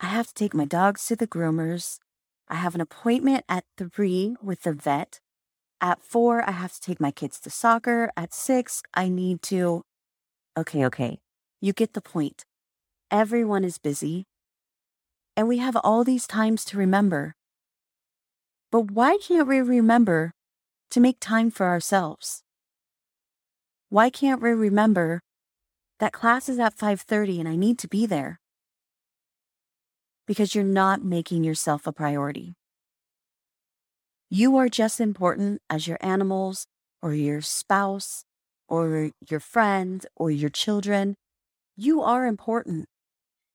I have to take my dogs to the groomers. I have an appointment at three with the vet. At four, I have to take my kids to soccer. At six, I need to. Okay, okay. You get the point. Everyone is busy. And we have all these times to remember. But why can't we remember to make time for ourselves? Why can't we remember that class is at 5:30 and I need to be there? Because you're not making yourself a priority. You are just important as your animals or your spouse or your friend or your children. You are important.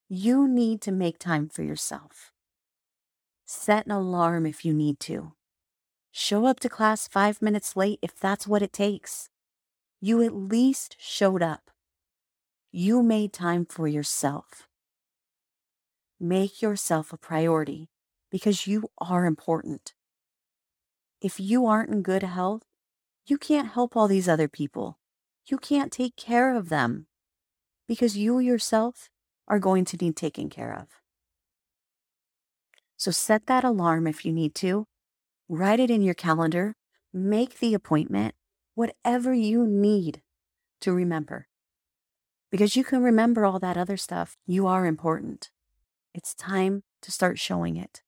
You need to make time for yourself. Set an alarm if you need to. Show up to class five minutes late if that's what it takes. You at least showed up. You made time for yourself. Make yourself a priority because you are important. If you aren't in good health, you can't help all these other people. You can't take care of them because you yourself are going to need taken care of. So set that alarm if you need to, write it in your calendar, make the appointment, whatever you need to remember. Because you can remember all that other stuff. You are important. It's time to start showing it.